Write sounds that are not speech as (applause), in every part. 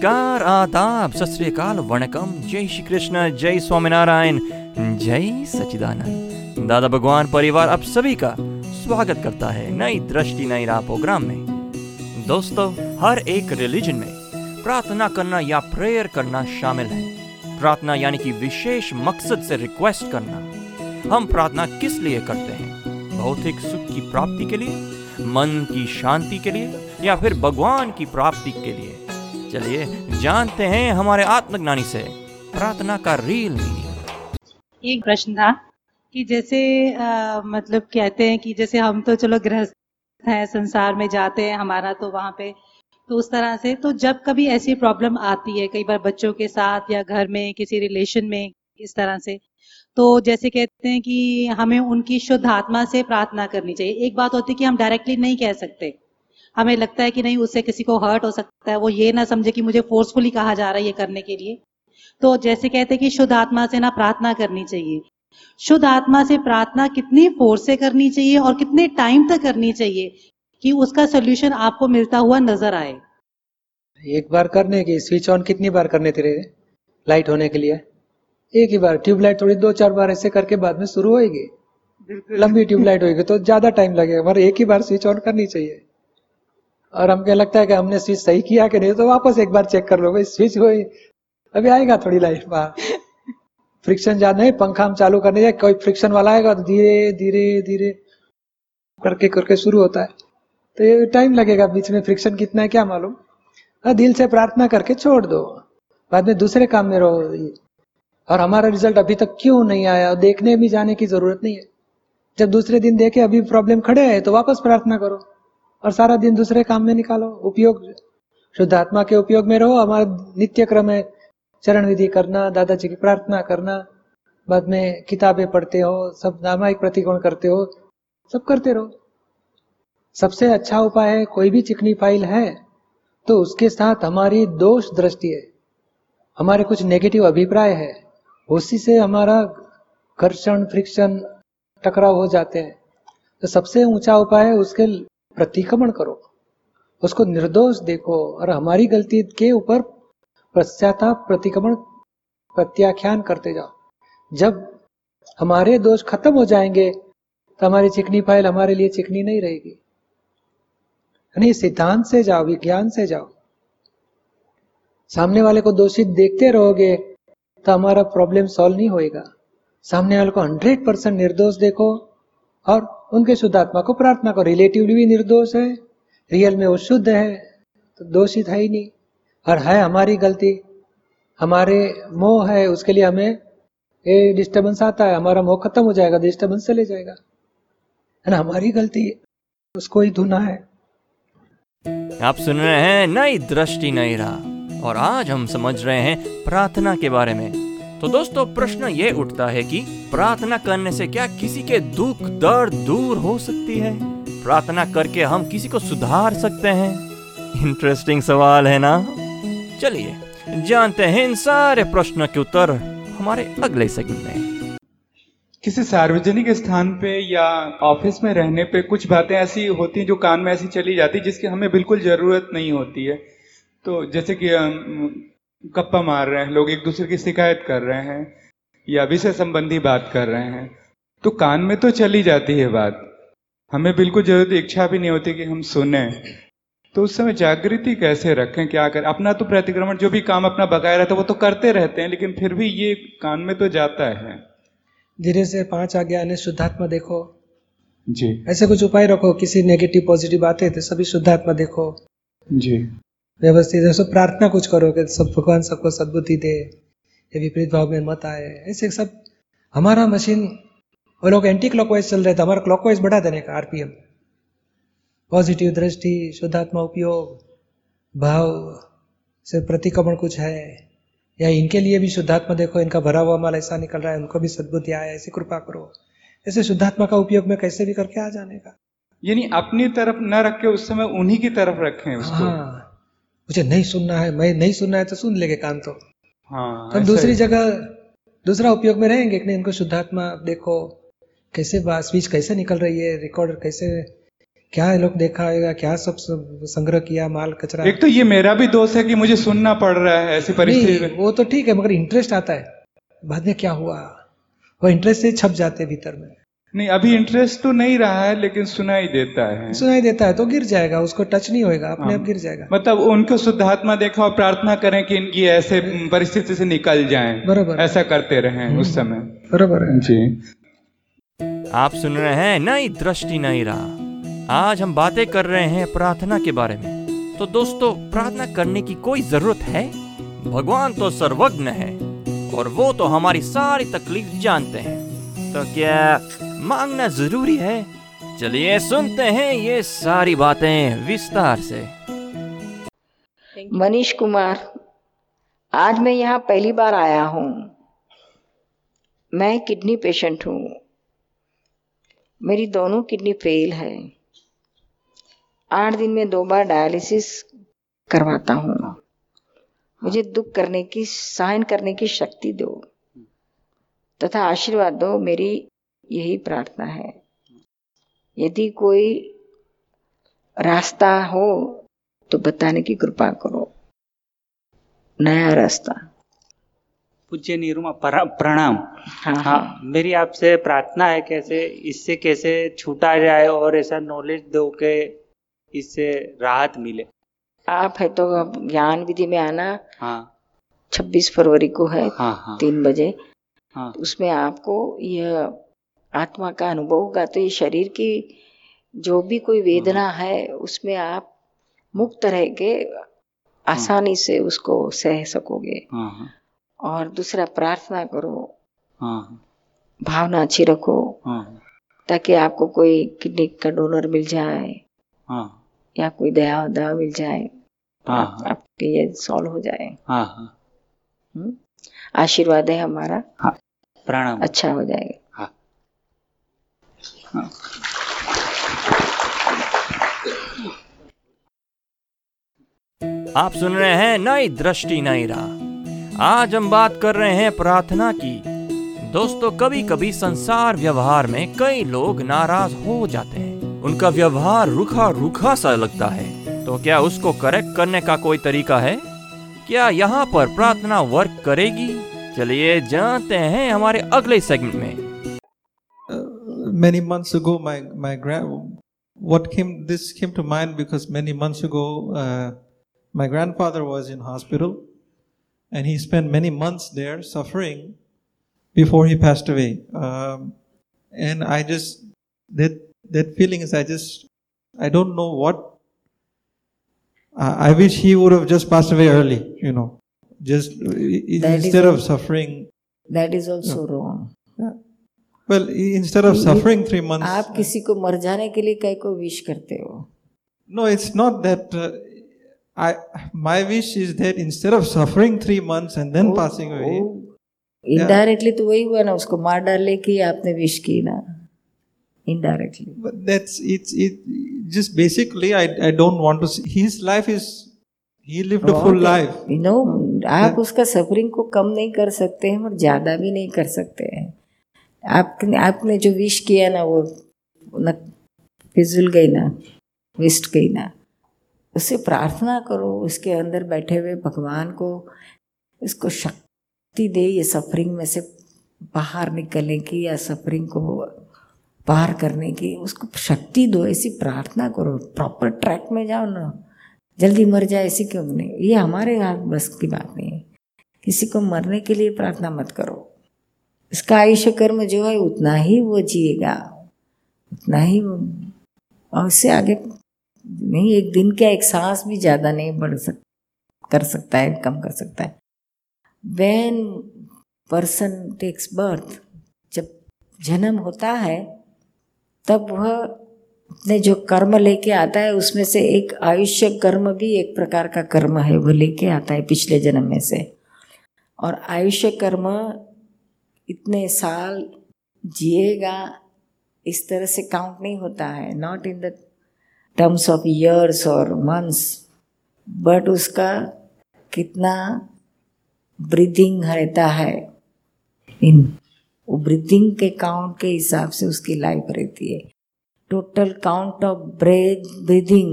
नमस्कार, आदाब, सत श्री वणकम। जय श्री कृष्ण, जय स्वामीनारायण, जय सचिदानंद दादा भगवान परिवार आप सभी का स्वागत करता है नई दृष्टि, नई राह प्रोग्राम में। दोस्तों, हर एक रिलीजन में प्रार्थना करना या प्रेयर करना शामिल है। प्रार्थना यानी कि विशेष मकसद से रिक्वेस्ट करना। हम प्रार्थना किस लिए करते हैं? भौतिक सुख की प्राप्ति के लिए, मन की शांति के लिए, या फिर भगवान की प्राप्ति के लिए? चलिए जानते हैं हमारे आत्मज्ञानी से। प्रार्थना का रील एक प्रश्न था कि जैसे अ, मतलब कहते हैं कि जैसे हम तो चलो गृहस्थ हैं संसार में जाते हैं हमारा तो वहाँ पे तो उस तरह से तो जब कभी ऐसी प्रॉब्लम आती है कई बार बच्चों के साथ या घर में किसी रिलेशन में इस तरह से तो जैसे कहते हैं कि हमें उनकी शुद्ध आत्मा से प्रार्थना करनी चाहिए। एक बात होती है कि हम डायरेक्टली नहीं कह सकते। हमें लगता है कि नहीं उससे किसी को हर्ट हो सकता है। वो ये ना समझे कि मुझे फोर्सफुली कहा जा रहा है ये करने के लिए। तो जैसे कहते हैं कि शुद्ध आत्मा से ना प्रार्थना करनी चाहिए। शुद्ध आत्मा से प्रार्थना कितनी फोर्स से करनी चाहिए और कितने टाइम तक करनी चाहिए कि उसका सोल्यूशन आपको मिलता हुआ नज़र आए। एक बार करने की स्विच ऑन कितनी बार करने तेरे लाइट होने के लिए। एक ही बार ट्यूबलाइट थोड़ी दो चार बार ऐसे करके बाद में शुरू होगी लंबी ट्यूबलाइट होगी तो ज़्यादा टाइम लगेगा मगर एक ही बार स्विच ऑन करनी चाहिए। और हमको लगता है कि हमने स्विच सही किया कि नहीं तो वापस एक बार चेक कर लो भाई स्विच हुई। अभी आएगा थोड़ी लाइफ में। (laughs) फ्रिक्शन ज़्यादा नहीं पंखा हम चालू करने जाए कोई फ्रिक्शन वाला आएगा तो धीरे धीरे धीरे करके करके शुरू होता है। तो ये टाइम लगेगा बीच में फ्रिक्शन कितना है क्या मालूम? हाँ दिल से प्रार्थना करके छोड़ दो। बाद में दूसरे काम में रहो। और हमारा रिज़ल्ट अभी तक क्यों नहीं आया? देखने भी जाने की ज़रूरत नहीं है। जब दूसरे दिन देखे अभी प्रॉब्लम खड़े है तो वापस प्रार्थना करो। और सारा दिन दूसरे काम में निकालो। उपयोग शुद्धात्मा के उपयोग में रहो। हमारा नित्य क्रम है। चरण विधि करना, दादाजी की प्रार्थना करना। बाद में किताबें पढ़ते हो, सब नामायिक प्रतिकोण करते हो, सब करते रहो। सबसे अच्छा उपाय है, कोई भी चिकनी फ़ाइल है तो उसके साथ हमारी दोष दृष्टि है। हमारे कुछ नेगेटिव अभिप्राय है। उसी से हमारा घर्षण फ्रिक्शन टकराव हो जाते हैं। तो सबसे ऊँचा उपाय है उसके प्रतिक्रमण करो। उसको निर्दोष देखो और हमारी गलती के ऊपर पश्चाताप प्रतिक्रमण प्रत्याख्यान करते जाओ। जब हमारे दोष खत्म हो जाएँगे तो हमारी चिकनी फ़ाइल हमारे लिए चिकनी नहीं रहेगी। यानी सिद्धांत से जाओ, विज्ञान से जाओ। सामने वाले को दोषित देखते रहोगे तो हमारा प्रॉब्लम सॉल्व नहीं होएगा। सामने वाले को हंड्रेड परसेंट निर्दोष देखो और उनके शुद्धात्मा को प्रार्थना करो। रिलेटिवली भी निर्दोष है रियल में वो शुद्ध है तो दोषित है ही नहीं। और है हमारी गलती, हमारे मोह है, उसके लिए हमें ये डिस्टर्बेंस आता है, हमारा मोह खत्म हो जाएगा डिस्टर्बेंस चले जाएगा। है ना? हमारी गलती है, उसको ही धुना है। आप सुन रहे हैं नई दृष्टि नई राह, और आज हम समझ रहे हैं प्रार्थना के बारे में। तो दोस्तों, प्रश्न ये उठता है कि प्रार्थना करने से क्या किसी के दुख, दर्द दूर हो सकती है? प्रार्थना करके हम किसी को सुधार सकते हैं? इंटरेस्टिंग सवाल है ना? चलिए, जानते हैं इन सारे प्रश्नों के उत्तर हमारे अगले सेगमेंट में। किसी सार्वजनिक स्थान पे या ऑफ़िस में रहने पे कुछ बातें ऐसी होती हैं जो कान में ऐसी चली जाती है जिसकी हमें बिल्कुल ज़रूरत नहीं होती है। तो जैसे कि गप्पा मार रहे हैं लोग एक दूसरे की शिकायत कर रहे हैं या विषय संबंधी बात कर रहे हैं। तो कान में तो चली जाती है बात। हमें बिल्कुल ज़रूरत इच्छा भी नहीं होती कि हम सुने। तो उस समय जागृति कैसे रखें क्या कर? अपना तो प्रतिक्रमण जो भी काम अपना बकाया रहता है वो तो करते रहते हैं लेकिन फिर भी ये कान में तो जाता है। धीरे से पाँच आज्ञा ने शुद्धात्मा देखो। जी। ऐसे कुछ उपाय रखो किसी नेगेटिव पॉजिटिव आते तो सभी शुद्धात्मा देखो। जी। व्यवस्थित है। सब प्रार्थना कुछ करो कि सब भगवान सबको सद्बुद्धि दे ये विपरीत भाव में मत आए। ऐसे सब हमारा मशीन वो लोग एंटी क्लॉकवाइज चल रहे थे। हमारा क्लॉकवाइज बढ़ा देने का आरपीएम पॉजिटिव दृष्टि शुद्धात्मा उपयोग भाव से प्रतिक्रमण कुछ है। या इनके लिए भी शुद्धात्मा देखो इनका भरा हुआ माल ऐसा निकल रहा है उनको भी सद्बुद्धि आया ऐसी कृपा करो। ऐसे शुद्धात्मा का उपयोग में कैसे भी करके आ जाने का। यानी अपनी तरफ़ न रख के उस समय उन्हीं की तरफ़ रखें उसको। हाँ। मुझे नहीं सुनना है मैं नहीं सुनना है तो सुन लेंगे कान तो। हाँ हम दूसरी जगह दूसरा उपयोग में रहेंगे कि नहीं? इनको शुद्धात्मा देखो कैसे बात स्पीच कैसे निकल रही है रिकॉर्डर कैसे क्या लोग देखा होगा क्या सब सब संग्रह किया माल कचरा। एक तो ये मेरा भी दोष है कि मुझे सुनना पड़ रहा है ऐसी परिस्थिति में। वो तो ठीक है मगर इंटरेस्ट आता है। बाद में क्या हुआ? वो इंटरेस्ट से छप जाते भीतर में। नहीं अभी इंटरेस्ट तो नहीं रहा है लेकिन सुनाई देता है। सुनाई देता है तो गिर जाएगा उसको टच नहीं होएगा अपने हाँ। आप गिर जाएगा। मतलब उनको शुद्धात्मा देखा और प्रार्थना करें कि इनकी ऐसे परिस्थिति से निकल जाएँ। बरोबर। ऐसा करते रहें उस समय। बरोबर है। जी। आप सुन रहे हैं नई दृष्टि नई राह। आज हम बातें कर रहे हैं प्रार्थना के बारे में। तो दोस्तों प्रार्थना करने की कोई ज़रूरत है? भगवान तो सर्वज्ञ है और वो तो हमारी सारी तकलीफ़ जानते हैं। तो क्या मांगना ज़रूरी है। चलिए सुनते हैं ये सारी बातें विस्तार से। मनीष कुमार, आज मैं यहाँ पहली बार आया हूँ। मैं किडनी पेशेंट हूँ। मेरी दोनों किडनी फेल है। आठ दिन में दो बार डायलिसिस करवाता हूँ। मुझे दुख करने की, सहन करने की शक्ति दो। तथा आशीर्वाद दो, मेरी यही प्रार्थना है। यदि कोई रास्ता हो तो बताने की कृपा करो। नया रास्ता। पूज्य निरुमा प्रणाम। हाँ हाँ मेरी आपसे प्रार्थना है कैसे इससे कैसे छूटा जाए और ऐसा नॉलेज दो के इससे राहत मिले। आप है तो ज्ञान विधि में आना। हाँ। 26 फरवरी को है हाँ हाँ। तीन बजे। हाँ। उसमें आपको यह आत्मा का अनुभव होगा। तो ये शरीर की जो भी कोई वेदना है उसमें आप मुक्त रह के आसानी से उसको सह सकोगे। हाँ हाँ। और दूसरा प्रार्थना करो। हाँ भावना अच्छी रखो। हाँ ताकि आपको कोई किडनी का डोनर मिल जाए। हाँ। या कोई दया दवा मिल जाए। हाँ, आप- आपके ये सॉल्व हो जाए। हाँ हाँ। हम्म? आशीर्वाद है हमारा। प्रणाम अच्छा हो जाएगा। आप सुन रहे हैं नई दृष्टि, नई राह। आज हम बात कर रहे हैं प्रार्थना की। दोस्तों कभी कभी संसार व्यवहार में कई लोग नाराज़ हो जाते हैं। उनका व्यवहार रुखा रुखा सा लगता है। तो क्या उसको करेक्ट करने का कोई तरीका है? क्या यहाँ पर प्रार्थना वर्क करेगी? चलिए जानते हैं हमारे अगले सेगमेंट में। many months ago, my my grand what came this came to mind because many months ago, uh, my grandfather was in hospital, and he spent many months there suffering before he passed away. Um, and I just that that feeling is I just I don't know what. I, I wish he would have just passed away early, you know, just that instead is, of suffering. That is also wrong. Well instead of suffering 3 months आप किसी को मर जाने के लिए कई को wish करते हो No, it's not that. Uh, I my wish is that instead of suffering three months and then oh, passing away, oh. Indirectly तो वही हुआ ना उसको मार डालने की आपने विश की ना indirectly but that's it's it. Just basically, I I don't want to. See, his life is he lived a full life. You know आप उसका सफरिंग को कम नहीं कर सकते हैं और ज़्यादा भी नहीं कर सकते हैं आपने आपने जो विश किया ना वो, न फिजुल गई ना वेस्ट गई ना उससे प्रार्थना करो, उसके अंदर बैठे हुए भगवान को इसको शक्ति दे, ये सफरिंग में से बाहर निकलने की या सफरिंग को पार करने की, उसको शक्ति दो, ऐसी प्रार्थना करो प्रॉपर ट्रैक में जाओ ना, जल्दी मर जाए, ऐसी क्यों नहीं, ये हमारे हाथ बस की बात नहीं है। किसी को मरने के लिए प्रार्थना मत करो। इसका आयुष्य कर्म जो है, उतना ही वो जिएगा। उतना ही वो। और उससे आगे नहीं, एक दिन क्या एक सांस भी ज़्यादा नहीं बढ़ सक, कर सकता है, कम कर सकता है। वेन पर्सन टेक्स बर्थ जब जन्म होता है, तब वह अपने जो कर्म लेके आता है, उसमें से एक आयुष्य कर्म भी एक प्रकार का कर्म है, वो लेके आता है पिछले जन्म में से। और आयुष्य कर्म इतने साल जिएगा, इस तरह से काउंट नहीं होता है not in the terms of years और मंथ्स बट उसका कितना ब्रीदिंग रहता है। इन वो ब्रीदिंग के काउंट के हिसाब से उसकी लाइफ रहती है। Total count of breath breathing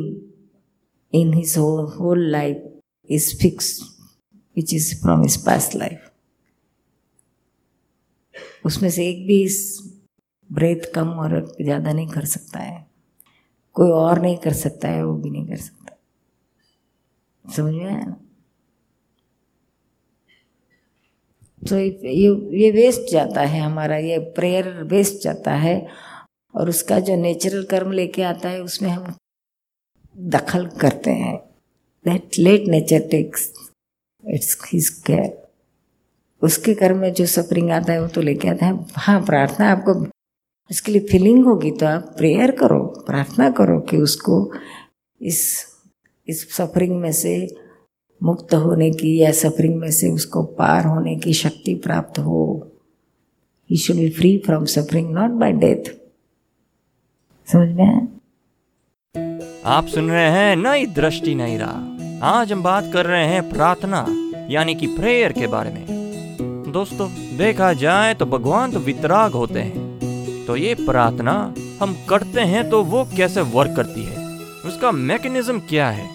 in his whole life is fix which is from his past life उसमें से एक भी इस ब्रेथ कम और ज़्यादा नहीं कर सकता है। कोई और नहीं कर सकता है, वो भी नहीं कर सकता। समझ में आया ना? तो ये ये वेस्ट जाता है हमारा, ये प्रेयर वेस्ट जाता है और उसका जो नेचुरल कर्म लेके आता है, उसमें हम दखल करते हैं। That let nature takes its his care उसके कर्म में जो सफरिंग आता है, वो तो लेके आता है। हाँ प्रार्थना आपको, इसके लिए फीलिंग होगी तो आप प्रेयर करो, प्रार्थना करो कि उसको इस इस सफरिंग में से मुक्त होने की या सफरिंग में से उसको पार होने की शक्ति प्राप्त हो। He should be free from suffering not by death समझ में आप सुन रहे हैं नई दृष्टि, नई राह। आज हम बात कर रहे हैं प्रार्थना, यानी कि प्रेयर के बारे में। दोस्तों, देखा जाए तो भगवान तो वितराग होते हैं। तो ये प्रार्थना हम करते हैं तो वो कैसे वर्क करती है? उसका मैकेनिज्म क्या है?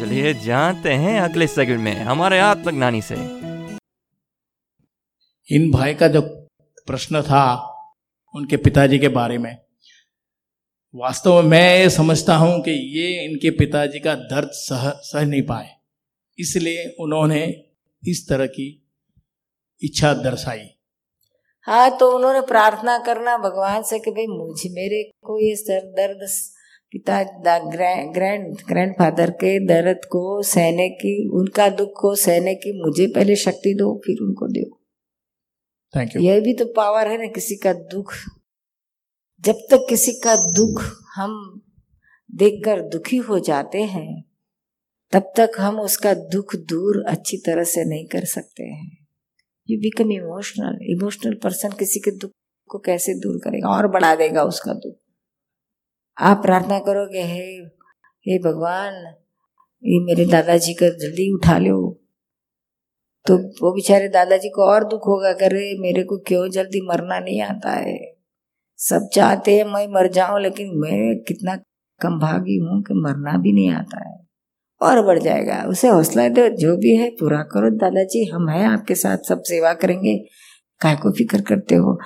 चलिए जानते हैं अगले सेगमेंट में, हमारे आत्मज्ञानी से। इन भाई का जो प्रश्न था उनके पिताजी के बारे में, वास्तव में मैं समझता हूँ कि ये इनके पिताजी का दर्द सह सह नहीं पाए। इसलिए उन्होंने इस तरह की इच्छा दर्शाई। हाँ तो उन्होंने प्रार्थना करना भगवान से कि भाई मुझे मेरे को ये सर दर्द पिता ग्रैंड ग्रैंड फादर के दर्द को सहने की उनका दुख को सहने की मुझे पहले शक्ति दो फिर उनको दो। थैंक यू यह भी तो पावर है ना किसी का दुख। जब तक किसी का दुख हम देखकर दुखी हो जाते हैं तब तक हम उसका दुख दूर अच्छी तरह से नहीं कर सकते हैं। You become emotional emotional person किसी के दुख को कैसे दूर करेगा? और बढ़ा देगा उसका दुख। आप प्रार्थना करोगे, हे हे भगवान, ये मेरे दादाजी का जल्दी उठा लो। तो वो बेचारे दादाजी को और दुख होगा करे मेरे को क्यों जल्दी मरना नहीं आता है? सब चाहते हैं मैं मर जाऊँ, लेकिन मैं कितना कम भागी हूँ कि मरना भी नहीं आता है। और बढ़ जाएगा। उसे हौसला दो, जो भी है, पूरा करो दादाजी, हम हैं आपके साथ, सब सेवा करेंगे। काय को फ़िक्र करते हो।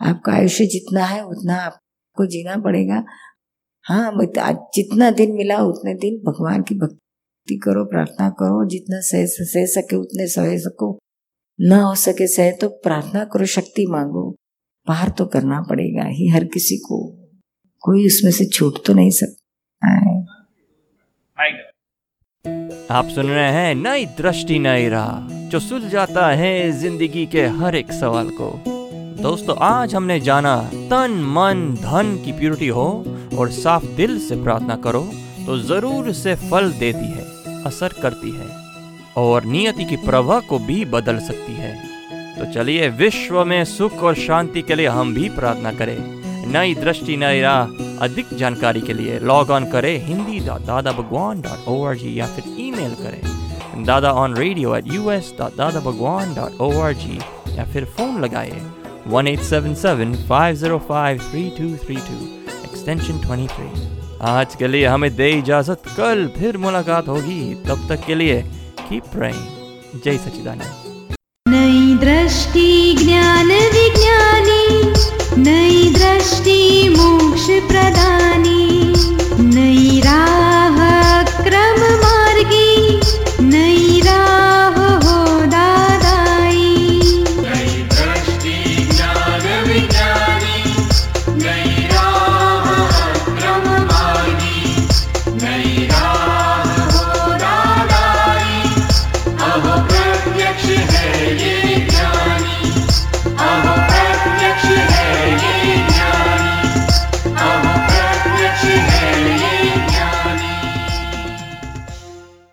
आपका आयुष्य जितना है, उतना आपको जीना पड़ेगा। हाँ जितना दिन मिला, उतने दिन भगवान की भक्ति करो, प्रार्थना करो। जितना सह सह सके, उतने सह सको। न हो सके सह तो प्रार्थना करो, शक्ति मांगो। बाहर तो करना पड़ेगा ही, हर किसी को। कोई उसमें से छूट तो नहीं सकता है। आप सुन रहे हैं नई दृष्टि, नई राह, जो सुलझाता है ज़िंदगी के हर एक सवाल को। दोस्तों, आज हमने जाना तन, मन, धन की प्यूरिटी हो और साफ़ दिल से प्रार्थना करो तो ज़रूर से फल देती है, असर करती है और नियति की प्रवाह को भी बदल सकती है। तो चलिए विश्व में सुख और शांति के लिए हम भी प्रार्थना करें। नई दृष्टि, नई राह अधिक जानकारी के लिए लॉग ऑन करें Hindi dot Dada Bhagwan dot O R G या फिर ईमेल करें Dada on radio at U S dot Dada Bhagwan dot O R G या फिर फ़ोन लगाए one eight seven seven five zero five three two three two extension twenty three आज के लिए हमें दे इजाज़त, कल फिर मुलाकात होगी। तब तक के लिए कीप प्रेइंग जय सचिदानंद नई दृष्टि ज्ञान विज्ञानी, नई ी मोक्ष प्रदा